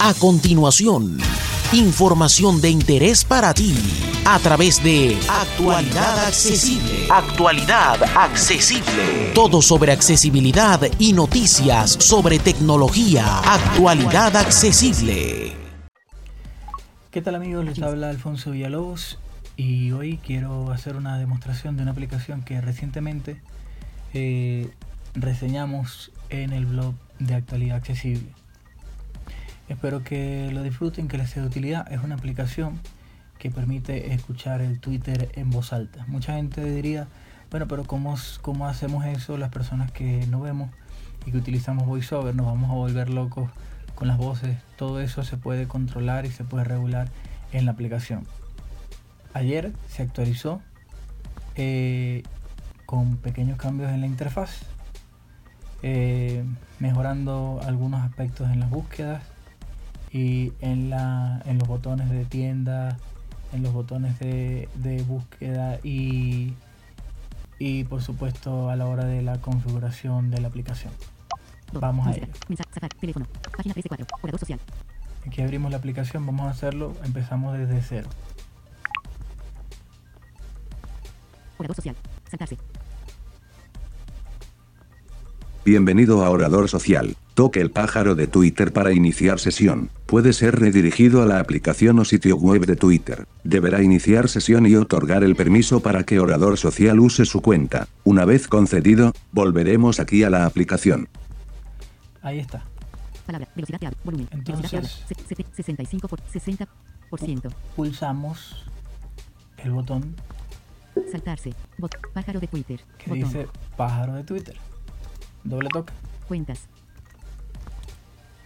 A continuación, información de interés para ti a través de Actualidad Accesible. Actualidad Accesible. Todo sobre accesibilidad y noticias sobre tecnología. Actualidad Accesible. ¿Qué tal amigos? Les habla Alfonso Villalobos y hoy quiero hacer una demostración de una aplicación que recientemente eh, reseñamos en el blog de Actualidad Accesible. Espero que lo disfruten, que les sea de utilidad. Es una aplicación que permite escuchar el Twitter en voz alta. Mucha gente diría, bueno, pero ¿cómo, cómo hacemos eso las personas que no vemos y que utilizamos VoiceOver? Nos vamos a volver locos con las voces. Todo eso se puede controlar y se puede regular en la aplicación. Ayer se actualizó eh, con pequeños cambios en la interfaz, eh, mejorando algunos aspectos en las búsquedas y en, la, en los botones de tienda, en los botones de, búsqueda y, y por supuesto a la hora de la configuración de la aplicación. Vamos a ello. Aquí abrimos la aplicación, vamos a hacerlo, empezamos desde cero. social. Bienvenido a Orador Social. Toque el pájaro de Twitter para iniciar sesión. Puede ser redirigido a la aplicación o sitio web de Twitter. Deberá iniciar sesión y otorgar el permiso para que Orador Social use su cuenta. Una vez concedido, volveremos aquí a la aplicación. Ahí está. Palabra, velocidad de volumen, Entonces, 65 por 60%. Pulsamos el botón Saltarse. Bot pájaro de Twitter. Que dice pájaro de Twitter. Doble toque. Cuentas.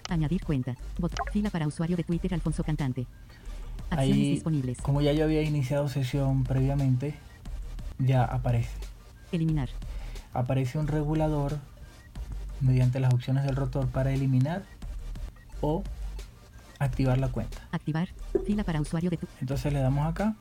Añadir cuenta. Bot fila para usuario de Twitter Alfonso Cantante. Acciones Ahí, disponibles. Como ya yo había iniciado sesión previamente, ya aparece. Eliminar. Aparece un regulador mediante las opciones del rotor para eliminar o activar la cuenta. Activar. Fila para usuario de. Entonces le damos acá.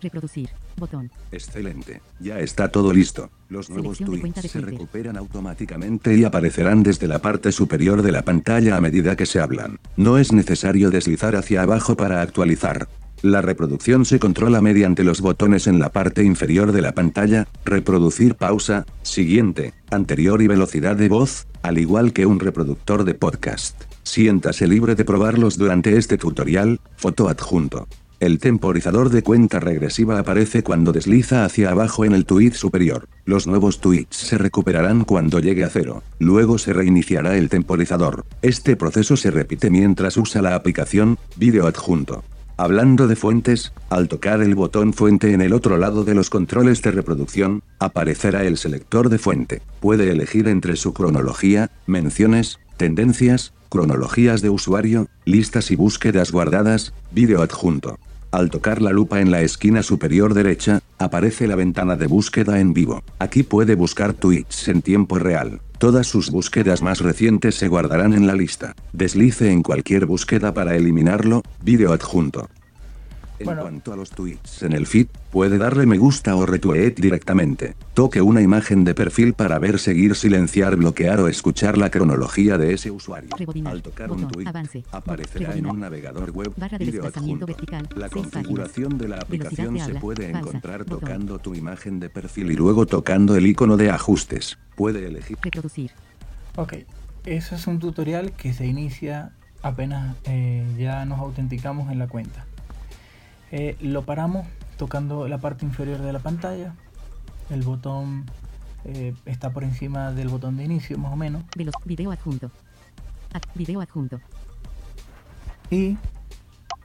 Reproducir. Botón. Excelente. Ya está todo listo. Los nuevos tweets se recuperan automáticamente y aparecerán desde la parte superior de la pantalla a medida que se hablan. No es necesario deslizar hacia abajo para actualizar. La reproducción se controla mediante los botones en la parte inferior de la pantalla, reproducir pausa, siguiente, anterior y velocidad de voz, al igual que un reproductor de podcast. Siéntase libre de probarlos durante este tutorial, foto adjunto. El temporizador de cuenta regresiva aparece cuando desliza hacia abajo en el tweet superior. Los nuevos tweets se recuperarán cuando llegue a cero. Luego se reiniciará el temporizador. Este proceso se repite mientras usa la aplicación, vídeo adjunto. Hablando de fuentes, al tocar el botón fuente en el otro lado de los controles de reproducción, aparecerá el selector de fuente. Puede elegir entre su cronología, menciones, tendencias, cronologías de usuario, listas y búsquedas guardadas, vídeo adjunto. Al tocar la lupa en la esquina superior derecha, aparece la ventana de búsqueda en vivo. Aquí puede buscar tweets en tiempo real. Todas sus búsquedas más recientes se guardarán en la lista. Deslice en cualquier búsqueda para eliminarlo, vídeo adjunto. En cuanto a los tweets en el feed, puede darle me gusta o retweet directamente. Toque una imagen de perfil para ver, seguir, silenciar, bloquear o escuchar la cronología de ese usuario. Al tocar un tweet, aparecerá en un navegador web. Video adjunto. La configuración de la aplicación se puede encontrar tocando tu imagen de perfil y luego tocando el icono de ajustes. Puede elegir. Reproducir. Ok, eso es un tutorial que se inicia apenas eh, ya nos autenticamos en la cuenta. Eh, lo paramos tocando la parte inferior de la pantalla. El botón eh, está por encima del botón de inicio, más o menos. Video adjunto. video adjunto. Y.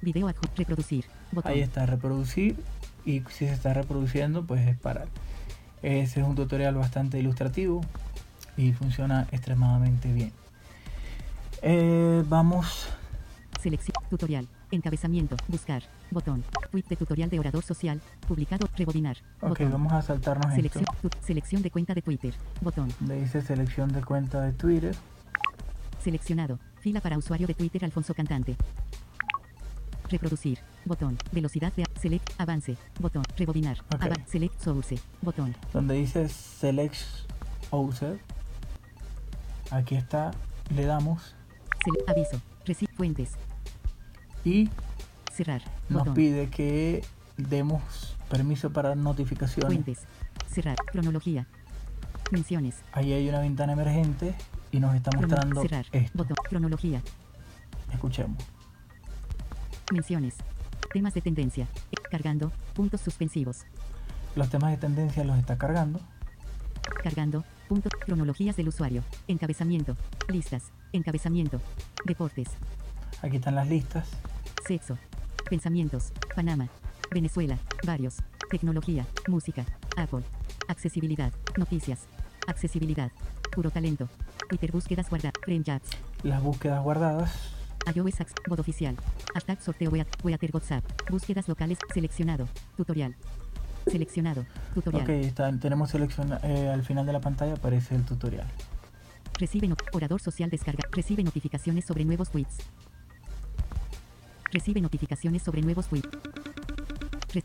Video adjunto. Reproducir. Ahí está, reproducir. Y si se está reproduciendo, pues es parar. Ese es un tutorial bastante ilustrativo y funciona extremadamente bien. Eh, vamos. Selección. Tutorial. Encabezamiento. Buscar. Botón. Tweet de tutorial de orador social. Publicado. Rebobinar. Ok, vamos a saltarnos selección, esto. selección de cuenta de Twitter. Botón. Le dice selección de cuenta de Twitter. Seleccionado. Fila para usuario de Twitter Alfonso Cantante. Reproducir. Botón. Velocidad de select. Avance. Botón. Rebobinar. Okay. select source. Botón. Donde dice select source. Aquí está. Le damos Sele- aviso. Reci fuentes. Y Cerrar. nos pide que demos permiso para notificaciones. Fuentes. Cerrar. Cronología. Menciones. Ahí hay una ventana emergente y nos está mostrando cerrar. esto. Botón. Cronología. Escuchemos. Menciones. Temas de tendencia. Eh, Cargando. Puntos suspensivos. Los temas de tendencia los está cargando. Cargando. Puntos. Cronologías del usuario. Encabezamiento. Listas. Encabezamiento. Deportes. Aquí están las listas. Sexo. Pensamientos. Panamá. Venezuela. Varios. Tecnología. Música. Apple. Accesibilidad. Noticias. Accesibilidad. Puro talento. Twitter búsquedas guardar. Frame chats. Las búsquedas guardadas. iOS Ax. Bot oficial. Hashtag sorteo Weat- Weater WhatsApp. Búsquedas locales. Seleccionado. Tutorial. Seleccionado. Tutorial. Ok, está, tenemos selecciona eh, al final de la pantalla aparece el tutorial. Recibe not- orador social descarga. Recibe notificaciones sobre nuevos tweets. Recibe notificaciones sobre nuevos tweets. Re-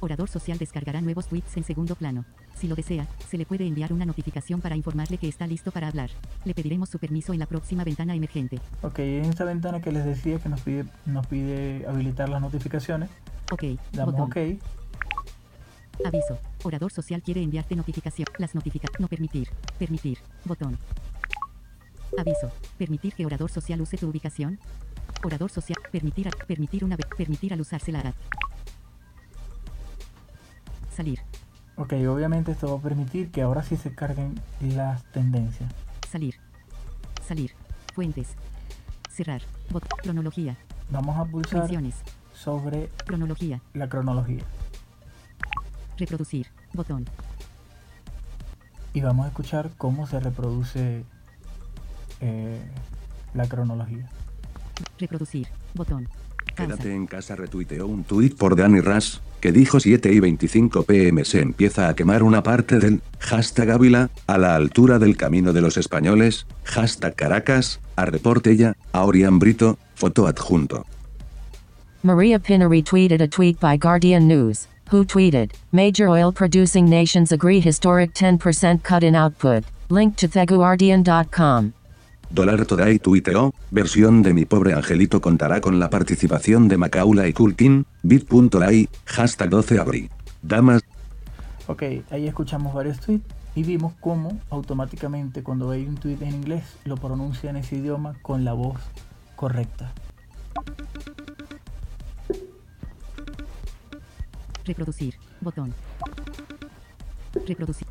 orador social descargará nuevos tweets en segundo plano. Si lo desea, se le puede enviar una notificación para informarle que está listo para hablar. Le pediremos su permiso en la próxima ventana emergente. Ok, en esta ventana que les decía que nos pide, nos pide habilitar las notificaciones, Ok. damos botón. OK. Aviso. Orador social quiere enviarte notificación. Las notifica. No permitir. Permitir. Botón. Aviso. Permitir que orador social use tu ubicación. Orador social. Permitir. a- permitir una vez. Permitir al usarse la app. Salir. Ok, obviamente esto va a permitir que ahora sí se carguen las tendencias. Salir. Salir. Fuentes. Cerrar. Bot. Cronología. Vamos a pulsar Menciones. sobre Cronología. la cronología Reproducir. Botón. y vamos a escuchar cómo se reproduce eh, la cronología. Reproducir. Botón. Quédate en casa retuiteó un tuit por Danny Ras, que dijo 7 y 25 pm se empieza a quemar una parte del hashtag Ávila, a la altura del camino de los españoles, hashtag Caracas, a Reportella, a Orián Brito, foto adjunto. Maria Pina retweeted a tweet by Guardian News, who tweeted, Major oil producing nations agree historic 10% cut in output. Link to theguardian.com. Dólar Today tuiteó, versión de mi pobre angelito contará con la participación de Macaula y Culkin, bit.ly, hashtag 12 abril. Damas, Ok, ahí escuchamos varios tweets y vimos cómo automáticamente cuando hay un tweet en inglés lo pronuncia en ese idioma con la voz correcta. Reproducir. Botón. Reproducir.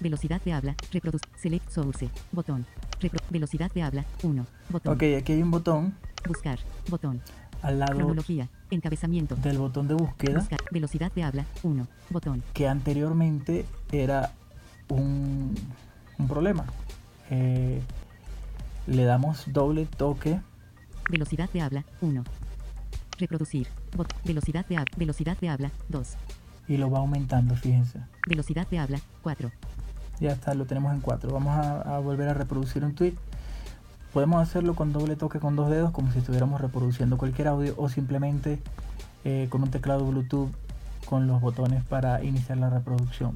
Velocidad de habla. Reproducir. Select source. Botón. Repro- velocidad de habla. 1. Botón. Ok, aquí hay un botón Buscar. Botón. al lado Cronología. Encabezamiento. del botón de búsqueda Buscar. Velocidad de habla. 1. Botón. que anteriormente era un, un problema. Eh, le damos doble toque Velocidad de habla. 1. Reproducir. Bot- velocidad de habla. Velocidad de habla. 2. y lo va aumentando, fíjense. Velocidad de habla. 4. Ya está, lo tenemos en 4. Vamos a, volver a reproducir un tweet. Podemos hacerlo con doble toque con dos dedos, como si estuviéramos reproduciendo cualquier audio, o simplemente eh, con un teclado Bluetooth con los botones para iniciar la reproducción.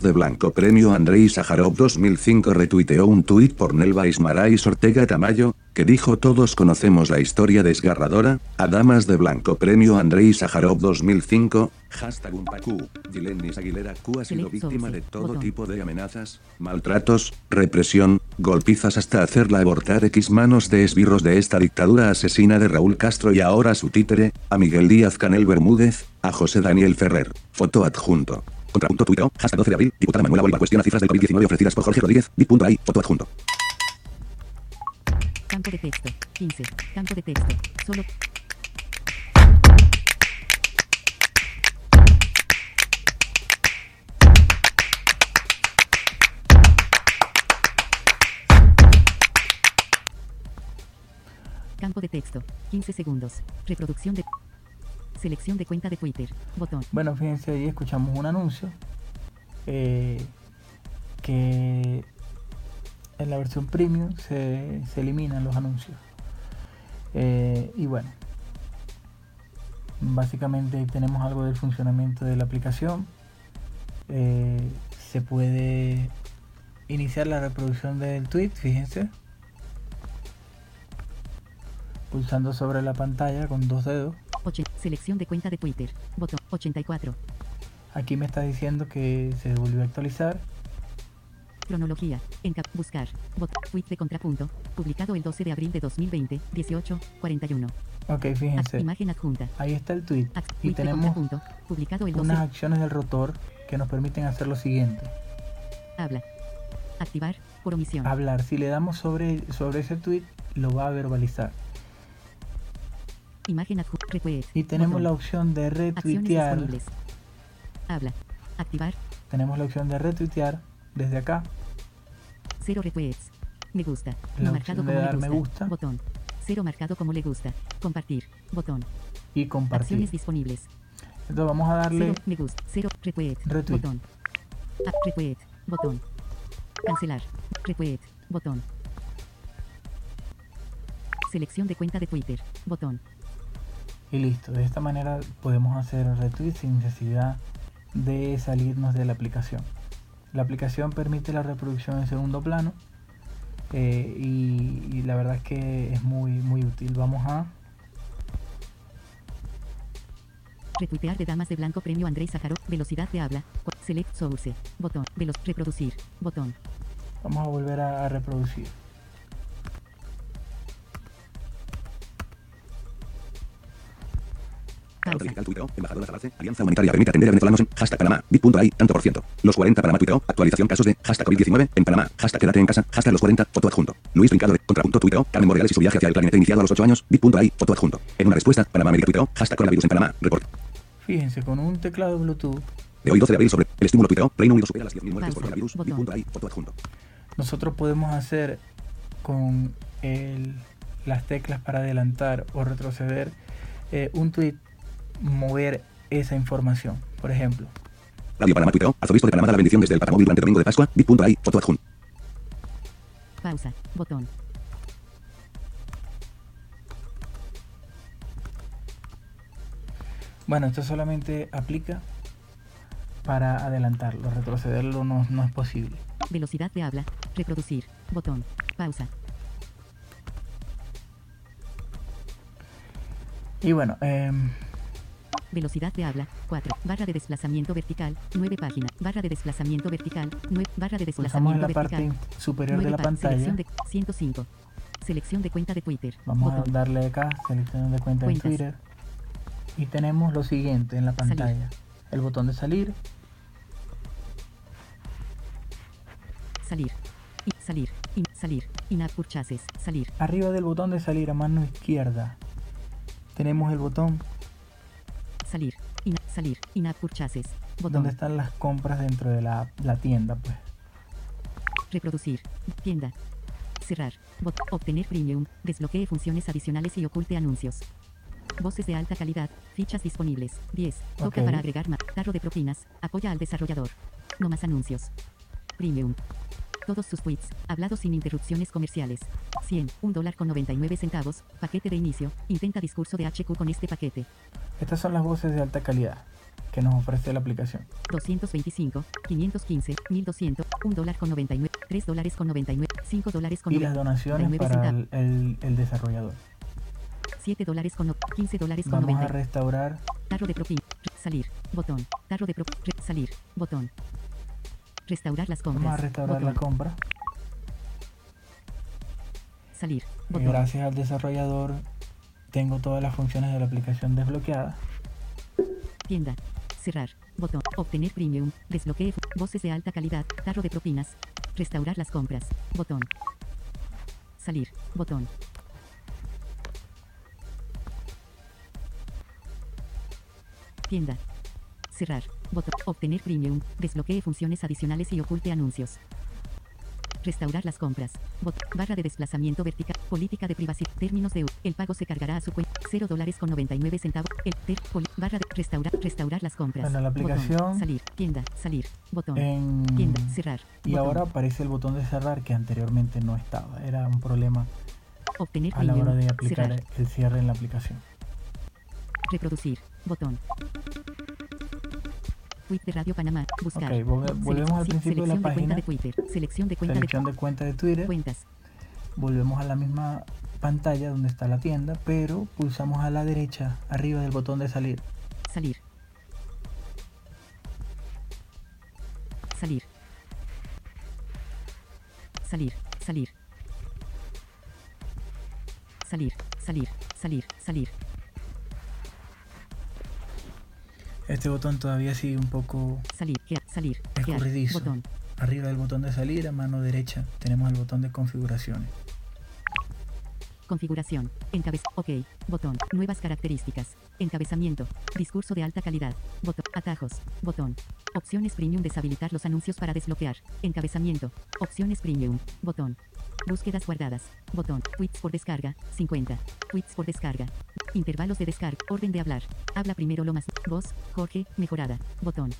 De Blanco Premio Andrei Sájarov 2005 retuiteó un tuit por Nelva Ismarais Ortega Tamayo, que dijo todos conocemos la historia desgarradora, a damas de Blanco Premio Andrei Sájarov 2005, hashtag Unpacu, Gilenis Aguilera Q ha sido víctima de todo tipo de amenazas, maltratos, represión, golpizas hasta hacerla abortar X manos de esbirros de esta dictadura asesina de Raúl Castro y ahora su títere, a Miguel Díaz Canel Bermúdez, a José Daniel Ferrer, foto adjunto. Contrapunto tuiteo, hashtag 12 de abril, diputada Manuela Bolívar cuestiona cifras del COVID-19 ofrecidas por Jorge Rodríguez, bit.ai, foto adjunto. Campo de texto. 15. Campo de texto. Solo. Campo de texto. 15 segundos. Reproducción de. Selección de cuenta de Twitter. Botón. Bueno, fíjense, ahí escuchamos un anuncio eh, que en la versión premium se, se eliminan los anuncios. Eh, y bueno, básicamente tenemos algo del funcionamiento de la aplicación. Eh, se puede iniciar la reproducción del tweet, fíjense. Pulsando sobre la pantalla con dos dedos. Selección de cuenta de Twitter. Botón 84. Aquí me está diciendo que se volvió a actualizar. Cronología. En buscar. Bot, tweet de contrapunto. Publicado el 12 de abril de 2020. 18. 41. Ok, fíjense. imagen adjunta. Ahí está el tweet. y tenemos publicado el 12. unas acciones del rotor que nos permiten hacer lo siguiente. Habla. Activar por omisión. Hablar. Si le damos sobre, sobre ese tweet, lo va a verbalizar. Imagen adjunta. Y tenemos la opción de retuitear. Habla. Activar. Tenemos la opción de retuitear desde acá. Cero retweets. Me gusta. no marcado como me, gusta. me gusta. Botón. Cero marcado como le gusta. Compartir. Botón. Y compartir. Acciones disponibles. Entonces vamos a darle. Cero me gusta. Cero retweet. Botón. Retweet. Botón. Cancelar. Retweet. Botón. Selección de cuenta de Twitter. Botón. Y listo. De esta manera podemos hacer retweet sin necesidad de salirnos de la aplicación. La aplicación permite la reproducción en segundo plano eh, y, la verdad es que es muy, muy útil. Vamos a... Retuitear de Damas de Blanco Premio Andrés Sájarov. Velocidad de habla. Select Source. Botón. Veloz. Reproducir. Botón. Vamos a volver a reproducir. Verificar tuiteo, embajador de Alianza Humanitaria permite atender a venezolanos en hashtag Panamá, bit.ai, tanto por ciento. Los 40 Panamá tuiteo, actualización casos de hashtag COVID-19 en Panamá, hashtag quédate en casa, hashtag los 40, foto adjunto. Luis Trincado de contrapunto tuiteo, Carmen Morales y su viaje hacia el planeta iniciado a los 8 años, bit.ai, foto adjunto. En una respuesta, Panamá América tuiteo, hashtag coronavirus en Panamá, report. Fíjense, con un teclado Bluetooth. De hoy 12 de abril sobre el estímulo tuiteo, Reino Unido supera las 10.000 muertes por coronavirus, bit.ai, foto adjunto. Nosotros podemos hacer con el, las teclas para adelantar o retroceder eh, un tweet mover esa información. Por ejemplo. Radio Panamá tuiteo, arzobispo de Panamá da la bendición desde el Patamóvil durante domingo de Pascua, bit.ai, foto adjunto. Pausa, botón. Bueno, esto solamente aplica para adelantarlo, retrocederlo no, no es posible. Velocidad de habla, reproducir, botón, pausa. Y bueno, eh, Velocidad de habla, 4. Barra de desplazamiento vertical, 9 páginas. Barra de desplazamiento vertical, 9. Barra de desplazamiento vertical. en la parte superior de la pantalla. Selección de 105. Selección de cuenta de Twitter. Vamos a darle acá, selección de cuenta de Twitter. Y tenemos lo siguiente en la pantalla. El botón de salir. Salir. Y salir. Y salir. Purchases. Salir. Arriba del botón de salir a mano izquierda tenemos el botón Salir. In salir. In-app purchases. Botón. ¿Dónde están las compras dentro de la, la tienda, pues? Reproducir. Tienda. Cerrar. Bot obtener premium. Desbloquee funciones adicionales y oculte anuncios. Voces de alta calidad. Fichas disponibles. 10. Toca para agregar más. Tarro de propinas. Apoya al desarrollador. No más anuncios. Premium. Todos sus tweets, hablados sin interrupciones comerciales. 100, 1 dólar con 99 centavos, paquete de inicio, intenta discurso de HQ con este paquete. Estas son las voces de alta calidad que nos ofrece la aplicación. 225, 515, 1200, 1 dólar con 99, 3 dólares con 99, 5 dólares con 99 Y las donaciones para el, el, desarrollador. 7 dólares con 15 dólares con Vamos a restaurar. Tarro de propina. Salir. Botón. Tarro de propina. Salir. Botón. Restaurar las compras. Vamos a restaurar la compra. Salir. Gracias al desarrollador tengo todas las funciones de la aplicación desbloqueadas. Tienda. Cerrar. Botón. Obtener premium. Desbloquee. Voces de alta calidad. Tarro de propinas. Restaurar las compras. Botón. Salir. Botón. Tienda. Cerrar. Botón. Obtener premium. Desbloquee funciones adicionales y oculte anuncios. Restaurar las compras. barra de desplazamiento vertical. Política de privacidad. Términos de El pago se cargará a su cuenta. 0 dólares con 99 centavos. El ter, barra de restaurar. Restaurar las compras. Bueno, la aplicación. salir. Tienda. Salir. Botón. En, tienda. Cerrar. Y ahora aparece el botón de cerrar que anteriormente no estaba. Era un problema Obtener a la hora de aplicar el cierre en la aplicación. Reproducir. Botón. Twitter Radio Panamá. Buscar. Ok, volve- volvemos al principio de la de página. de Twitter. Selección de cuenta Selección de cuenta de Twitter. de cuentas volvemos a la misma pantalla donde está la tienda, pero pulsamos a la derecha, arriba del botón de salir. Salir. Salir. Salir, salir. Salir, salir, salir, salir. Este botón todavía sigue un poco salir, salir, escurridizo. Arriba del botón de salir, a mano derecha, tenemos el botón de configuraciones. Configuración. Encabez. OK. Botón. Nuevas características. Encabezamiento. Discurso de alta calidad. Botón. Atajos. Botón. Opciones premium. Deshabilitar los anuncios para desbloquear. Encabezamiento. Opciones premium. Botón. Búsquedas guardadas. Botón. Tweets por descarga. 50. Tweets por descarga. Intervalos de descarga. Orden de hablar. Habla primero lo más. Voz. Jorge. Mejorada. Botón.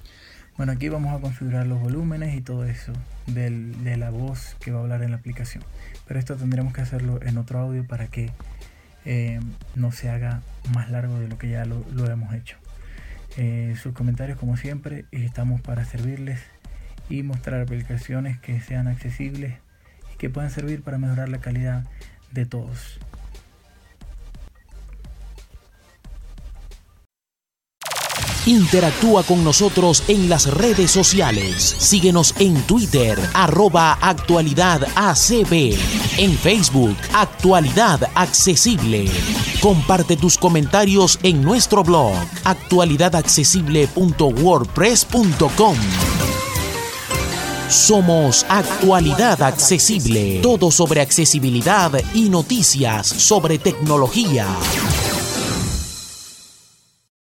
Bueno, aquí vamos a configurar los volúmenes y todo eso del- de la voz que va a hablar en la aplicación. Pero esto tendremos que hacerlo en otro audio para que eh, no se haga más largo de lo que ya lo, hemos hecho. Eh, sus comentarios, como siempre, estamos para servirles y mostrar aplicaciones que sean accesibles y que puedan servir para mejorar la calidad de todos. Interactúa con nosotros en las redes sociales. Síguenos en Twitter, arroba actualidad. En Facebook, Actualidad Accesible. Comparte tus comentarios en nuestro blog, actualidadaccesible.wordpress.com. Somos Actualidad Accesible. Todo sobre accesibilidad y noticias sobre tecnología.